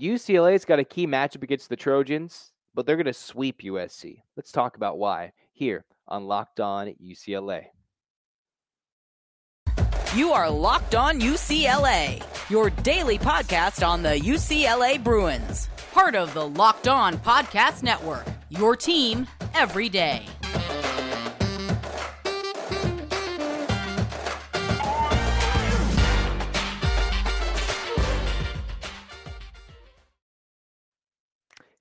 UCLA's got a key matchup against the Trojans, but they're going to sweep USC. Let's talk about why here on Locked On UCLA. You are Locked On UCLA, your daily podcast on the UCLA Bruins, part of the Locked On Podcast Network, your team every day.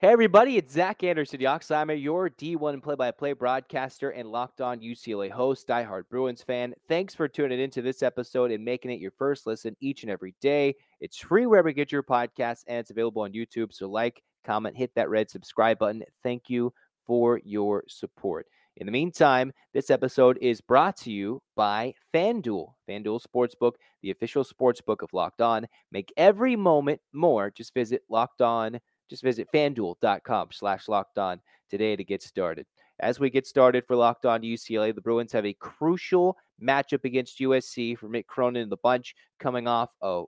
Hey, everybody, it's Zach Anderson the Yoxsimer, your D1 play by play broadcaster and locked on UCLA host, diehard Bruins fan. Thanks for tuning into this episode and making it your first listen each and every day. It's free wherever you get your podcasts and it's available on YouTube. So, like, comment, hit that red subscribe button. Thank you for your support. In the meantime, this episode is brought to you by FanDuel, FanDuel Sportsbook, the official sportsbook of Locked On. Make every moment more. Just visit Locked On just visit fanduel.com slash locked on today to get started. As we get started for Locked On UCLA, the Bruins have a crucial matchup against USC for Mick Cronin and the bunch coming off a,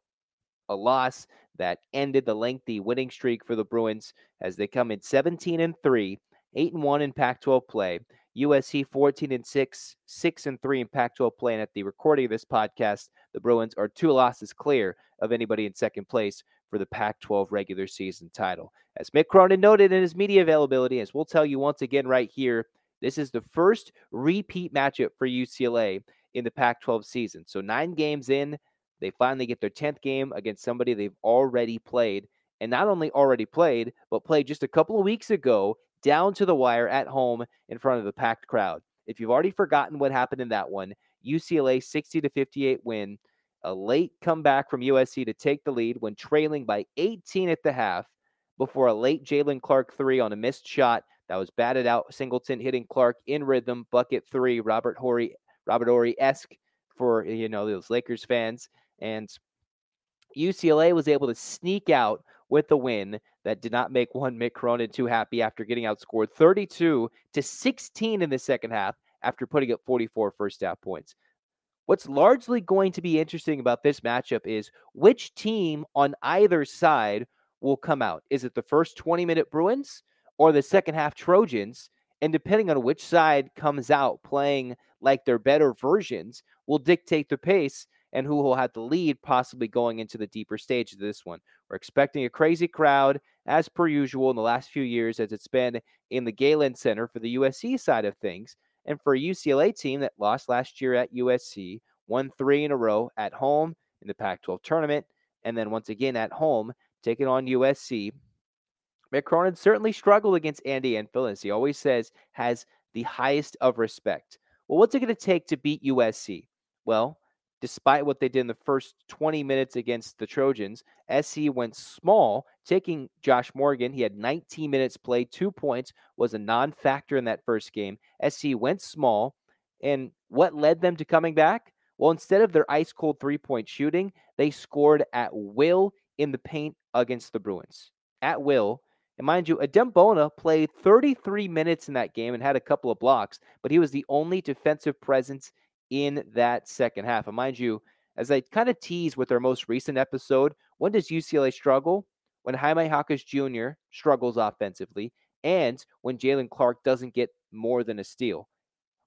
a loss that ended the lengthy winning streak for the Bruins as they come in 17 and 3, 8 and 1 in Pac 12 play. USC 14 and 6, 6 and 3 in Pac 12 play. And at the recording of this podcast, the Bruins are two losses clear of anybody in second place for the Pac 12 regular season title. As Mick Cronin noted in his media availability, as we'll tell you once again right here, this is the first repeat matchup for UCLA in the Pac 12 season. So, nine games in, they finally get their 10th game against somebody they've already played. And not only already played, but played just a couple of weeks ago down to the wire at home in front of the packed crowd. If you've already forgotten what happened in that one, UCLA 60 to 58 win a late comeback from USC to take the lead when trailing by 18 at the half before a late Jaylen Clark three on a missed shot that was batted out. Singleton hitting Clark in rhythm, bucket three. Robert Horry, Robert Horry esque for you know those Lakers fans, and UCLA was able to sneak out with the win that did not make one Mick Cronin too happy after getting outscored 32 to 16 in the second half after putting up 44 first half points. What's largely going to be interesting about this matchup is which team on either side will come out. Is it the first 20 minute Bruins or the second half Trojans? And depending on which side comes out playing like their better versions, will dictate the pace and who will have the lead, possibly going into the deeper stage of this one. We're expecting a crazy crowd, as per usual, in the last few years, as it's been in the Galen Center for the USC side of things. And for a UCLA team that lost last year at USC, won three in a row at home in the Pac 12 tournament, and then once again at home, taking on USC. Mick Cronin certainly struggled against Andy Enfield, as he always says, has the highest of respect. Well, what's it going to take to beat USC? Well, despite what they did in the first 20 minutes against the Trojans, SC went small, taking Josh Morgan. He had 19 minutes played, two points, was a non factor in that first game. SC went small. And what led them to coming back? Well, instead of their ice cold three point shooting, they scored at will in the paint against the Bruins. At will. And mind you, Adem Bona played 33 minutes in that game and had a couple of blocks, but he was the only defensive presence in that second half. And mind you, as I kind of tease with our most recent episode, when does UCLA struggle? When Jaime Jaquez Jr. struggles offensively, and when Jaylen Clark doesn't get more than a steal.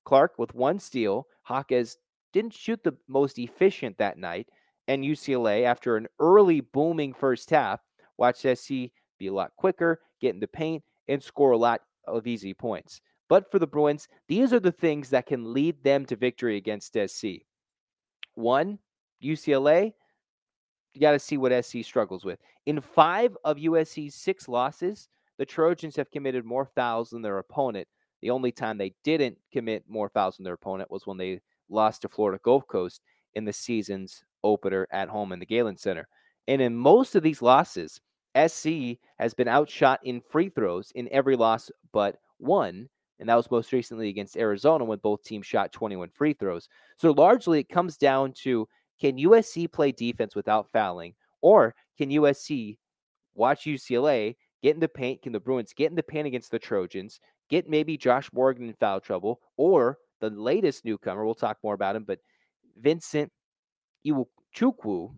Clark with one steal, Jaquez didn't shoot the most efficient that night, and UCLA, after an early booming first half, watched SC be a lot quicker, get in the paint, and score a lot of easy points. But for the Bruins, these are the things that can lead them to victory against SC. One, UCLA, you got to see what SC struggles with. In five of USC's six losses, the Trojans have committed more fouls than their opponent. The only time they didn't commit more fouls than their opponent was when they lost to Florida Gulf Coast in the season's opener at home in the Galen Center. And in most of these losses, SC has been outshot in free throws in every loss but one and that was most recently against Arizona when both teams shot 21 free throws. So largely it comes down to can USC play defense without fouling, or can USC watch UCLA get in the paint? Can the Bruins get in the paint against the Trojans, get maybe Josh Morgan in foul trouble, or the latest newcomer, we'll talk more about him, but Vincent Iwuchukwu,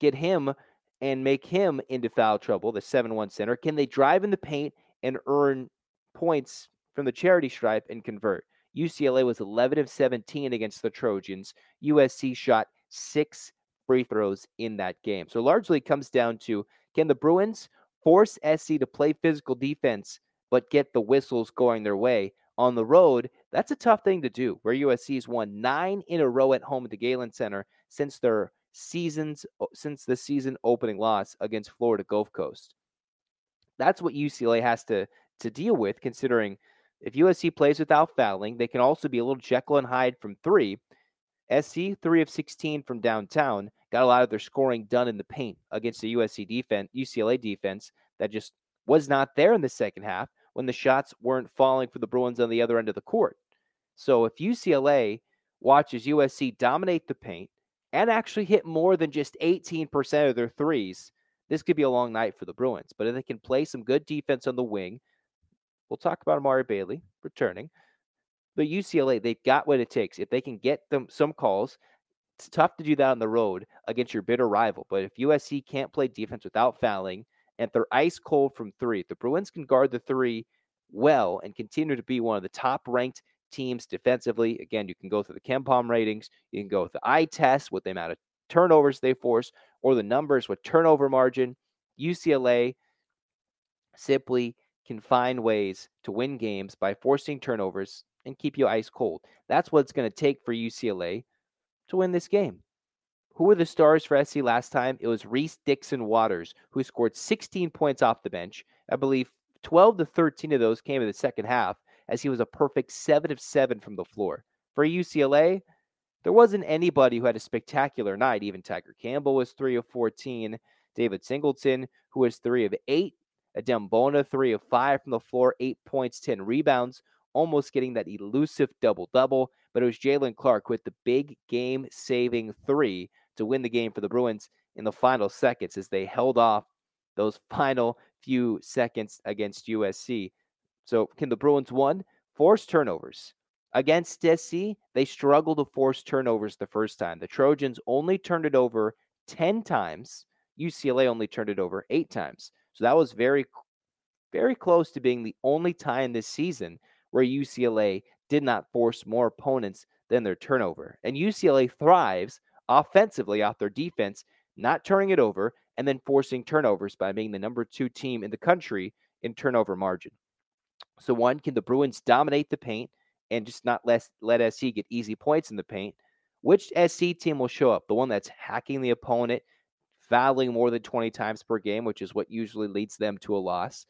get him and make him into foul trouble, the 7 1 center? Can they drive in the paint and earn points from the charity stripe and convert? UCLA was 11 of 17 against the Trojans. USC shot six free throws in that game. So largely comes down to can the Bruins force SC to play physical defense but get the whistles going their way on the road? That's a tough thing to do. Where USC has won nine in a row at home at the Galen Center since their seasons since the season opening loss against Florida Gulf Coast. That's what UCLA has to to deal with considering if USC plays without fouling, they can also be a little Jekyll and Hyde from three. SC, three of 16 from downtown, got a lot of their scoring done in the paint against the USC defense, UCLA defense that just was not there in the second half when the shots weren't falling for the Bruins on the other end of the court. So if UCLA watches USC dominate the paint and actually hit more than just 18% of their threes, this could be a long night for the Bruins. But if they can play some good defense on the wing, we'll talk about Amari Bailey returning. But UCLA, they've got what it takes. If they can get them some calls, it's tough to do that on the road against your bitter rival. But if USC can't play defense without fouling and they're ice cold from three, the Bruins can guard the three well and continue to be one of the top ranked teams defensively. Again, you can go through the KenPom ratings, you can go with the eye test with the amount of turnovers they force, or the numbers with turnover margin. UCLA simply can find ways to win games by forcing turnovers and keep you ice cold. That's what it's going to take for UCLA to win this game. Who were the stars for SC last time? It was Reese Dixon Waters, who scored 16 points off the bench. I believe 12 to 13 of those came in the second half, as he was a perfect 7 of 7 from the floor. For UCLA, there wasn't anybody who had a spectacular night. Even Tiger Campbell was 3 of 14. David Singleton, who was 3 of 8. Adem Bona, 3 of 5 from the floor, 8 points, 10 rebounds almost getting that elusive double double, but it was Jaylen Clark with the big game saving three to win the game for the Bruins in the final seconds as they held off those final few seconds against USC. So, can the Bruins one force turnovers? Against SC, they struggled to force turnovers the first time. The Trojans only turned it over 10 times. UCLA only turned it over eight times. So that was very, very close to being the only time this season where UCLA did not force more opponents than their turnover. And UCLA thrives offensively off their defense, not turning it over and then forcing turnovers by being the number two team in the country in turnover margin. So, one, can the Bruins dominate the paint and just not let, let SC get easy points in the paint? Which SC team will show up? The one that's hacking the opponent, fouling more than 20 times per game, which is what usually leads them to a loss.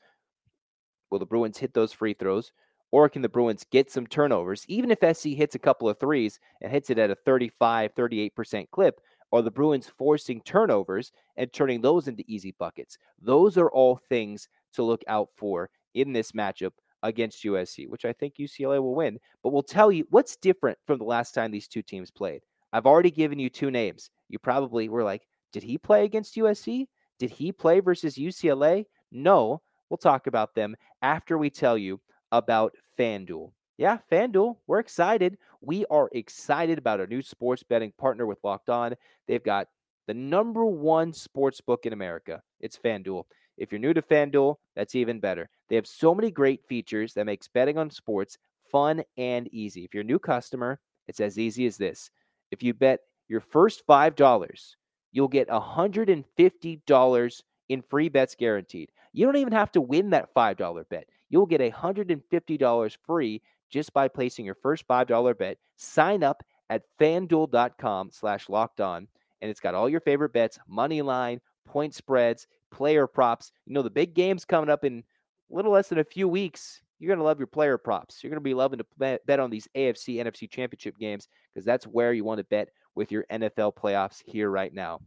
Will the Bruins hit those free throws? or can the Bruins get some turnovers? Even if SC hits a couple of threes and hits it at a 35, 38% clip, are the Bruins forcing turnovers and turning those into easy buckets? Those are all things to look out for in this matchup against USC, which I think UCLA will win. But we'll tell you what's different from the last time these two teams played. I've already given you two names. You probably were like, did he play against USC? Did he play versus UCLA? No. We'll talk about them after we tell you about FanDuel. Yeah, FanDuel, we're excited. We are excited about our new sports betting partner with Locked On. They've got the number one sports book in America. It's FanDuel. If you're new to FanDuel, that's even better. They have so many great features that makes betting on sports fun and easy. If you're a new customer, it's as easy as this. If you bet your first $5, you'll get $150 in free bets guaranteed. You don't even have to win that $5 bet you'll get $150 free just by placing your first $5 bet. Sign up at fanduel.com slash locked on. And it's got all your favorite bets, money line, point spreads, player props. You know, the big game's coming up in a little less than a few weeks. You're going to love your player props. You're going to be loving to bet on these AFC, NFC championship games because that's where you want to bet with your NFL playoffs here right now.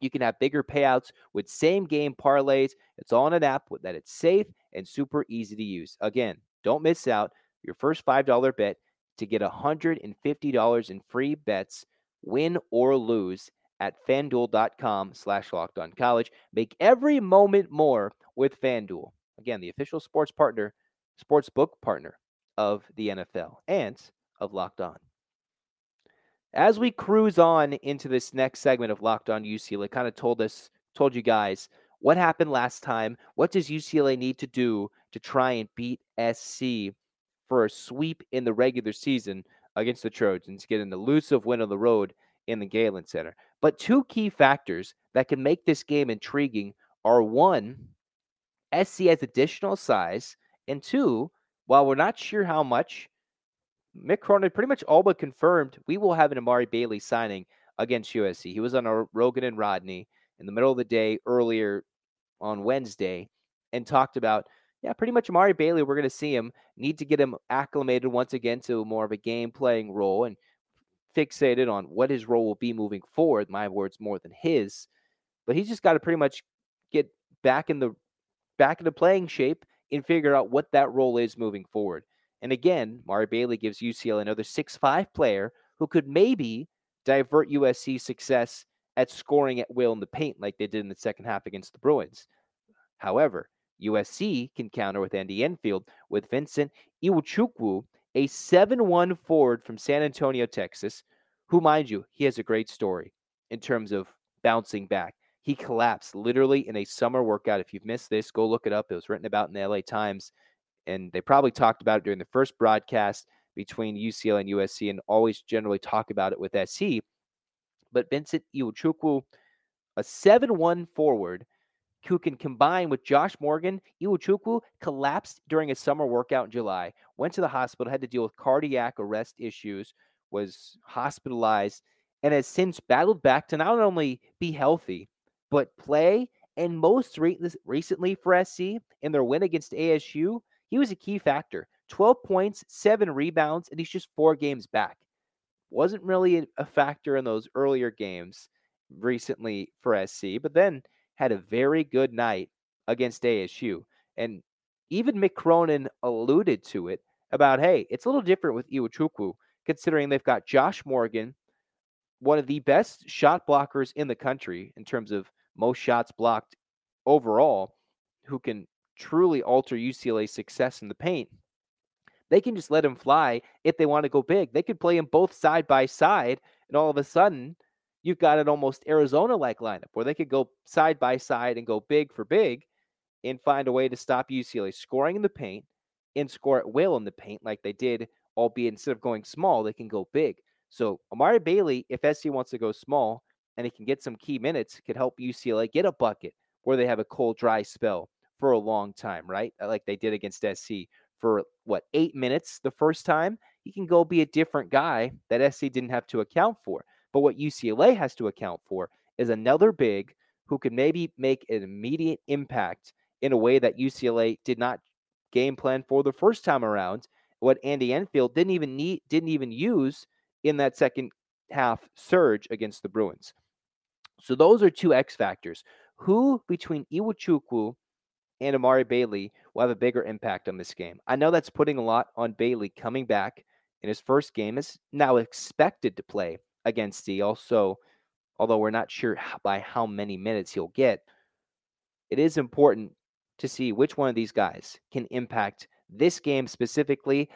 You can have bigger payouts with same game parlays. It's all on an app that it's safe and super easy to use. Again, don't miss out your first $5 bet to get $150 in free bets, win or lose at fanduel.com slash locked on college. Make every moment more with FanDuel. Again, the official sports partner, sports book partner of the NFL and of Locked On. As we cruise on into this next segment of Locked On UCLA, kind of told us told you guys what happened last time. What does UCLA need to do to try and beat SC for a sweep in the regular season against the Trojans, get an elusive win on the road in the Galen Center? But two key factors that can make this game intriguing are one, SC has additional size, and two, while we're not sure how much, Mick Cronin pretty much all but confirmed we will have an Amari Bailey signing against USC. He was on a Roggin and Rodney in the middle of the day earlier on Wednesday and talked about, yeah, pretty much Amari Bailey. We're going to see him. Need to get him acclimated once again to more of a game playing role and fixated on what his role will be moving forward. My words more than his, but he's just got to pretty much get back in the back into playing shape and figure out what that role is moving forward. And again, Mari Bailey gives UCLA another six-five player who could maybe divert USC success at scoring at will in the paint like they did in the second half against the Bruins. However, USC can counter with Andy Enfield with Vincent Iwuchukwu, a 7 1 forward from San Antonio, Texas, who, mind you, he has a great story in terms of bouncing back. He collapsed literally in a summer workout. If you've missed this, go look it up. It was written about in the LA Times, and they probably talked about it during the first broadcast between UCLA and USC, and always generally talk about it with SC. But Vincent Iwuchukwu, a 7 1 forward who can combine with Josh Morgan. Iwuchukwu collapsed during a summer workout in July, went to the hospital, had to deal with cardiac arrest issues, was hospitalized, and has since battled back to not only be healthy, but play. And most re- recently for SC in their win against ASU, he was a key factor 12 points, seven rebounds, and he's just four games back. Wasn't really a factor in those earlier games recently for SC, but then had a very good night against ASU. And even Mick Cronin alluded to it about, hey, it's a little different with Iwuchukwu, considering they've got Josh Morgan, one of the best shot blockers in the country in terms of most shots blocked overall, who can truly alter UCLA's success in the paint. They can just let him fly if they want to go big. They could play him both side by side, and all of a sudden, you've got an almost Arizona like lineup where they could go side by side and go big for big and find a way to stop UCLA scoring in the paint and score at will in the paint like they did, albeit instead of going small, they can go big. So Amari Bailey, if SC wants to go small and he can get some key minutes, could help UCLA get a bucket where they have a cold, dry spell for a long time, right? Uh, like they did against SC for what eight minutes the first time. He can go be a different guy that SC didn't have to account for. But what UCLA has to account for is another big who can maybe make an immediate impact in a way that UCLA did not game plan for the first time around. What Andy Enfield didn't even need, didn't even use in that second half surge against the Bruins. So those are two X factors. Who between Iwuchukwu and Amari Bailey will have a bigger impact on this game? I know that's putting a lot on Bailey coming back in his first game is now expected to play against the also although we're not sure by how many minutes he'll get it is important to see which one of these guys can impact this game specifically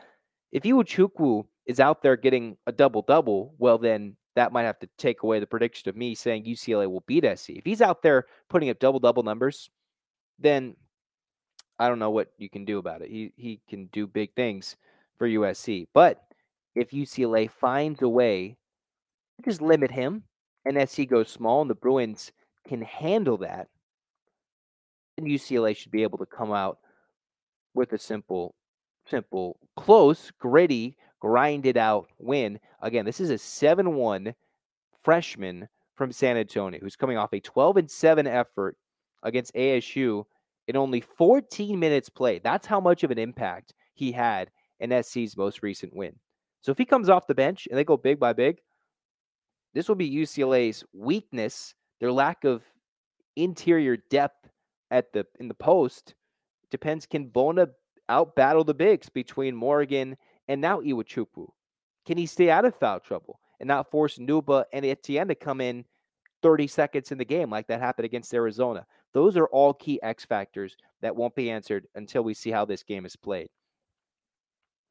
if Iwuchukwu is out there getting a double double well then that might have to take away the prediction of me saying UCLA will beat SC. If he's out there putting up double double numbers, then I don't know what you can do about it. He he can do big things for USC. But if UCLA finds a way to just limit him, and SC goes small, and the Bruins can handle that, then UCLA should be able to come out with a simple, simple, close, gritty, grinded out win. Again, this is a 7 1 freshman from San Antonio who's coming off a 12 and 7 effort against ASU in only 14 minutes played. That's how much of an impact he had in SC's most recent win. So if he comes off the bench and they go big by big, this will be UCLA's weakness, their lack of interior depth at the in the post. Depends can Bona out battle the bigs between Morgan and now Iwuchukwu? Can he stay out of foul trouble and not force Nwuba and Etienne to come in 30 seconds in the game like that happened against Arizona? Those are all key X factors that won't be answered until we see how this game is played.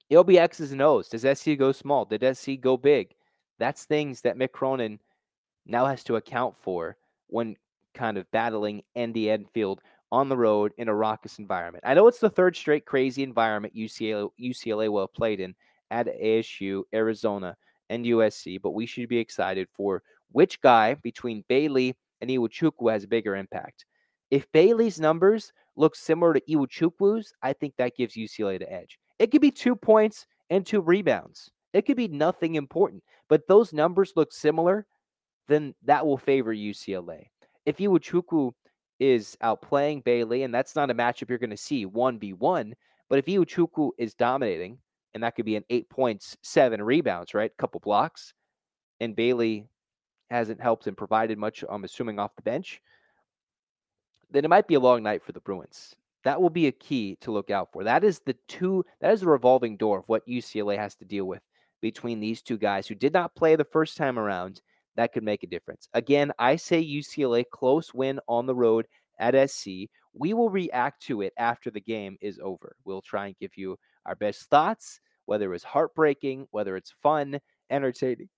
It'll be X's and O's. Does SC go small? Did SC go big? That's things that Mick Cronin now has to account for when kind of battling Andy Enfield on the road in a raucous environment. I know it's the third straight crazy environment UCLA, UCLA will have played in at ASU, Arizona, and USC, but we should be excited for which guy between Bailey and Iwuchukwu has a bigger impact. If Bailey's numbers look similar to Iwuchukwu's, I think that gives UCLA the edge. It could be two points and two rebounds. It could be nothing important, but those numbers look similar, then that will favor UCLA. If Iwuchukwu is outplaying Bailey, and that's not a matchup you're going to see 1v1, but if Iwuchukwu is dominating, and that could be an eight points, seven rebounds, right? Couple blocks, and Bailey hasn't helped and provided much, I'm assuming, off the bench, then it might be a long night for the Bruins. That will be a key to look out for. That is the two, that is the revolving door of what UCLA has to deal with between these two guys who did not play the first time around. That could make a difference. Again, I say UCLA close win on the road at SC. We will react to it after the game is over. We'll try and give you our best thoughts, whether it was heartbreaking, whether it's fun, entertaining,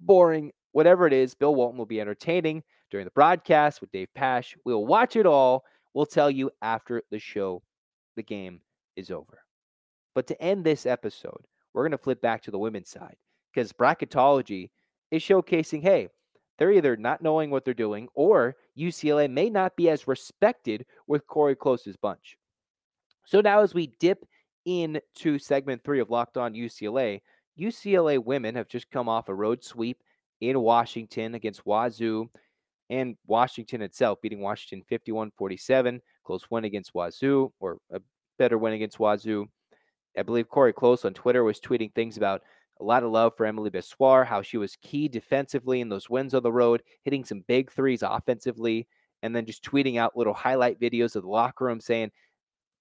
boring, whatever it is. Bill Walton will be entertaining during the broadcast with Dave Pasch. We'll watch it all. We'll tell you after the show, the game is over. But to end this episode, we're going to flip back to the women's side because bracketology is showcasing hey, they're either not knowing what they're doing or UCLA may not be as respected with Cori Close's bunch. So now, as we dip into segment three of Locked On UCLA, UCLA women have just come off a road sweep in Washington against Wazoo and Washington itself, beating Washington 51 47. Close win against Wazoo, or a better win against Wazoo. I believe Cori Close on Twitter was tweeting things about a lot of love for Emily Bessoir, how she was key defensively in those wins on the road, hitting some big threes offensively, and then just tweeting out little highlight videos of the locker room saying,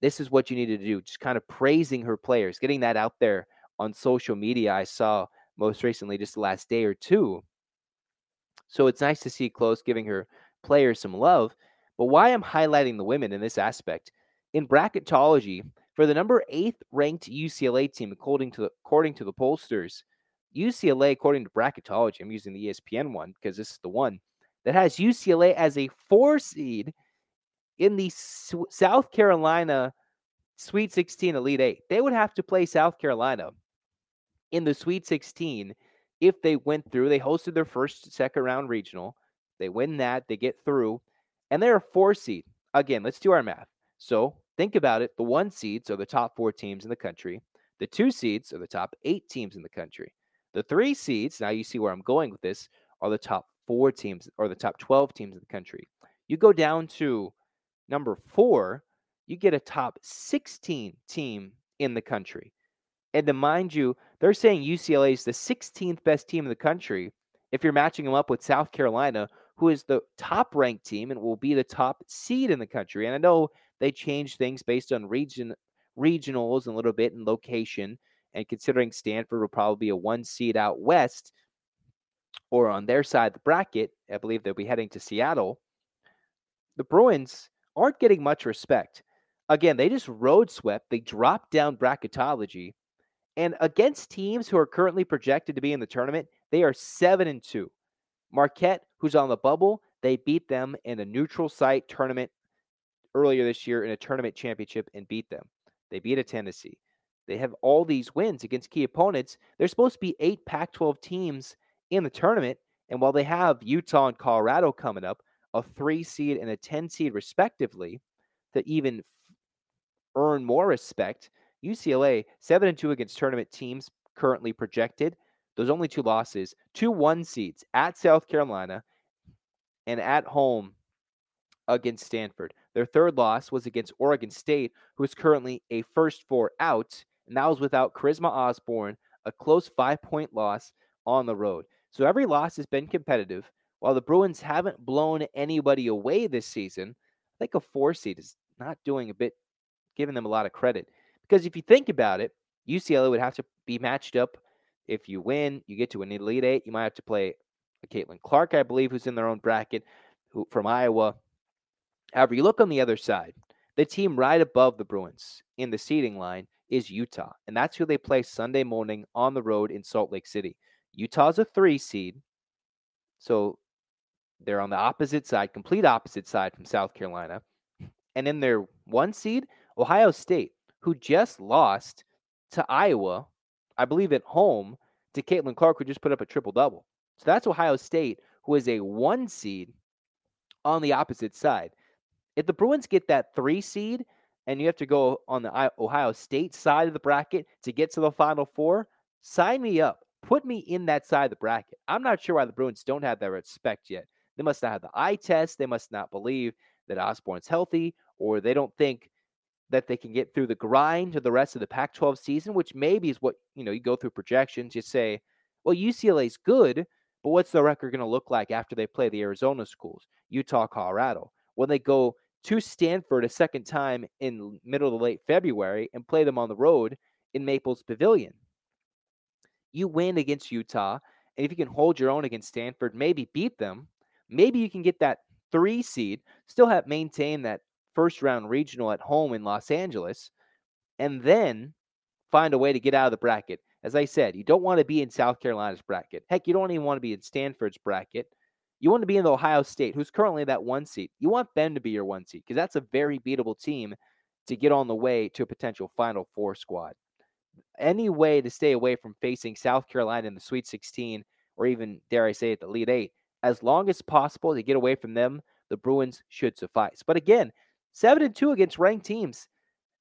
This is what you need to do. Just kind of praising her players, getting that out there on social media. I saw most recently just the last day or two. So it's nice to see Close giving her players some love. But why I'm highlighting the women in this aspect in bracketology for the number eighth ranked UCLA team, according to the, according to the pollsters, UCLA, according to bracketology, I'm using the ESPN one because this is the one that has UCLA as a four seed in the South Carolina Sweet 16 Elite Eight. They would have to play South Carolina in the Sweet 16 if they went through. They hosted their first second round regional. They win that, they get through, and they're a four seed. Again, let's do our math. So think about it. The one seeds are the top four teams in the country. The two seeds are the top eight teams in the country. The three seeds, now you see where I'm going with this, are the top four teams or the top 12 teams in the country. You go down to number four, you get a top 16 team in the country. And mind you, they're saying UCLA is the 16th best team in the country if you're matching them up with South Carolina, who is the top ranked team and will be the top seed in the country. And I know they change things based on region regionals and a little bit in location. And considering Stanford will probably be a one seed out west or on their side of the bracket, I believe they'll be heading to Seattle. The Bruins aren't getting much respect. Again, they just road swept. They dropped down bracketology and against teams who are currently projected to be in the tournament, they are 7 and 2. Marquette, who's on the bubble, they beat them in a neutral site tournament earlier this year in a tournament championship and beat them. They beat a Tennessee. They have all these wins against key opponents. There's supposed to be eight Pac 12 teams in the tournament. And while they have Utah and Colorado coming up, a three seed and a 10 seed respectively, to even earn more respect, UCLA, 7 and 2 against tournament teams currently projected. Those only two losses, two one seeds at South Carolina and at home against Stanford. Their third loss was against Oregon State, who is currently a first four out, and that was without Charisma Osborne, a close five point loss on the road. So every loss has been competitive. While the Bruins haven't blown anybody away this season, I think a four seed is not doing a bit, giving them a lot of credit. Because if you think about it, UCLA would have to be matched up. If you win, you get to an Elite Eight. You might have to play Caitlin Clark, I believe, who's in their own bracket, who from Iowa. However, you look on the other side, the team right above the Bruins in the seeding line is Utah, and that's who they play Sunday morning on the road in Salt Lake City. Utah's a three seed, so They're on the opposite side, complete opposite side from South Carolina. And in their one seed, Ohio State, who just lost to Iowa, I believe at home, to Caitlin Clark, who just put up a triple double. So that's Ohio State, who is a one seed on the opposite side. If the Bruins get that three seed and you have to go on the Ohio State side of the bracket to get to the Final Four, sign me up. Put me in that side of the bracket. I'm not sure why the Bruins don't have that respect yet. They must not have the eye test. They must not believe that Osborne's healthy, or they don't think that they can get through the grind to the rest of the Pac 12 season, which maybe is what, you know, you go through projections. You say, well, UCLA's good, but what's the record going to look like after they play the Arizona schools, Utah, Colorado? When they go to Stanford a second time in middle to late February and play them on the road in Maples Pavilion. You win against Utah, and if you can hold your own against Stanford, maybe beat them, maybe you can get that three seed, still have maintain that first round regional at home in Los Angeles, and then find a way to get out of the bracket. As I said, you don't want to be in South Carolina's bracket. Heck, you don't even want to be in Stanford's bracket. You want to be in the Ohio State, who's currently that one seat. You want them to be your one seat because that's a very beatable team to get on the way to a potential Final Four squad. Any way to stay away from facing South Carolina in the Sweet 16, or even, dare I say it, the Elite Eight, as long as possible to get away from them, the Bruins should suffice. But again, seven and two against ranked teams,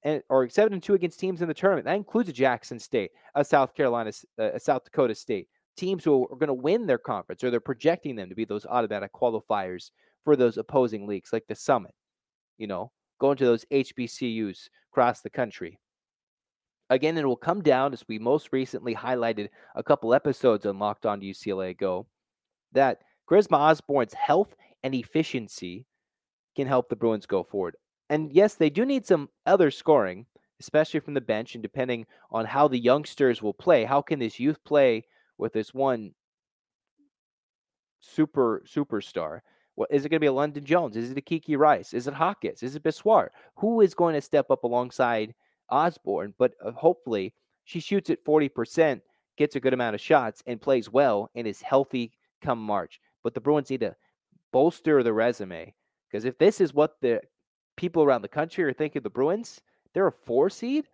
and or seven and two against teams in the tournament. That includes a Jackson State, a South Carolina, uh, a South Dakota State, teams who are going to win their conference, or they're projecting them to be those automatic qualifiers for those opposing leagues, like the Summit. You know, going to those HBCUs across the country. Again, it will come down, as we most recently highlighted a couple episodes on Locked On UCLA Go, that Charisma Osborne's health and efficiency can help the Bruins go forward. And yes, they do need some other scoring, especially from the bench, and depending on how the youngsters will play. How can this youth play with this one super superstar? What is it going to be a Londynn Jones? Is it a Kiki Rice? Is it Hawkins? Is it Bessoir? Who is going to step up alongside Osborne? But uh, hopefully, she shoots at 40%, gets a good amount of shots, and plays well and is healthy come March. But the Bruins need to bolster the resume because if this is what the people around the country are thinking the Bruins, they're a four seed.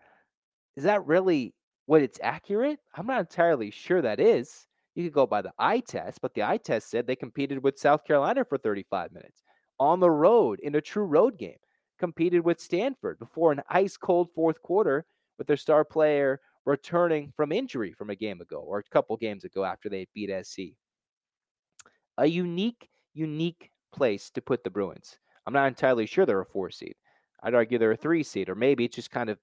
Is that really what it's accurate? I'm not entirely sure that is. You could go by the eye test, but the eye test said they competed with South Carolina for 35 minutes on the road in a true road game. Competed with Stanford before an ice cold fourth quarter with their star player returning from injury from a game ago or a couple games ago after they beat SC. A unique, unique place to put the Bruins. I'm not entirely sure they're a four seed. I'd argue they're a three seed, or maybe it's just kind of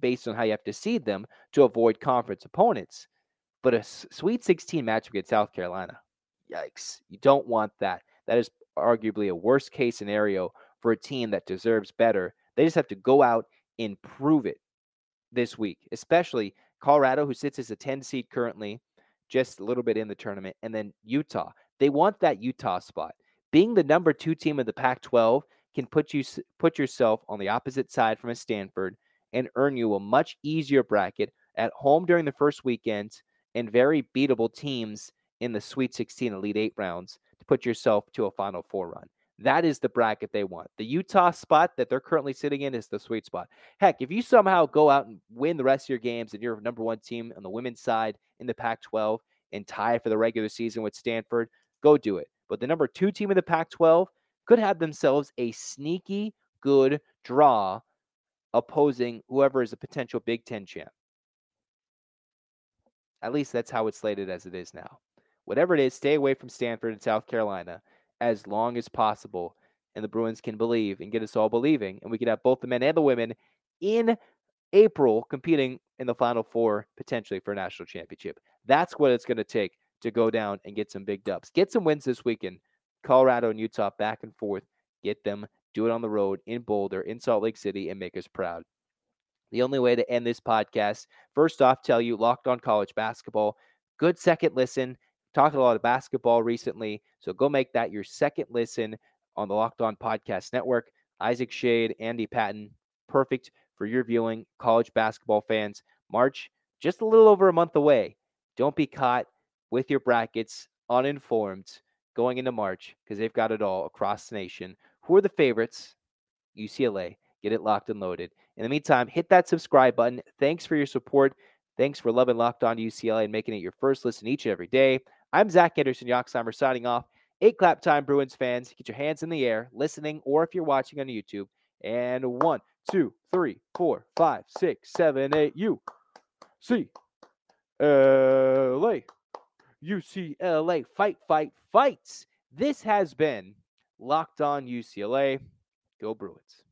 based on how you have to seed them to avoid conference opponents. But a Sweet 16 matchup against South Carolina, yikes! You don't want that. That is arguably a worst case scenario for a team that deserves better. They just have to go out and prove it this week, especially Colorado, who sits as a 10 seed currently, just a little bit in the tournament, and then Utah. They want that Utah spot being the number two team of the Pac 12 can put you put yourself on the opposite side from a Stanford and earn you a much easier bracket at home during the first weekend and very beatable teams in the Sweet 16 Elite 8 rounds to put yourself to a Final Four run. That is the bracket they want. The Utah spot that they're currently sitting in is the sweet spot. Heck, if you somehow go out and win the rest of your games and you're number one team on the women's side in the Pac 12 and tie for the regular season with Stanford, go do it. But the number two team in the Pac 12 could have themselves a sneaky good draw opposing whoever is a potential Big Ten champ. At least that's how it's slated as it is now. Whatever it is, stay away from Stanford and South Carolina as long as possible. And the Bruins can believe and get us all believing. And we can have both the men and the women in April competing in the Final Four potentially for a national championship. That's what it's going to take to go down and get some big dubs. Get some wins this weekend. Colorado and Utah back and forth. Get them. Do it on the road in Boulder, in Salt Lake City, and make us proud. The only way to end this podcast, first off, tell you locked on college basketball. Good second listen. Talked a lot of basketball recently. So go make that your second listen on the Locked On Podcast Network. Isaac Shade, Andy Patton, perfect for your viewing, college basketball fans. March, just a little over a month away. Don't be caught with your brackets uninformed. going into March because they've got it all across the nation. Who are the favorites? UCLA. Get it locked and loaded. In the meantime, hit that subscribe button. Thanks for your support. Thanks for loving Locked On UCLA and making it your first listen each and every day. I'm Zach Anderson Yoxsimer signing off. Eight clap time, Bruins fans. Get your hands in the air, listening, or if you're watching on YouTube. And one, two, three, four, five, six, seven, eight. U C L A. UCLA. Fight, fight, fights. This has been Locked On UCLA. Go Bruins.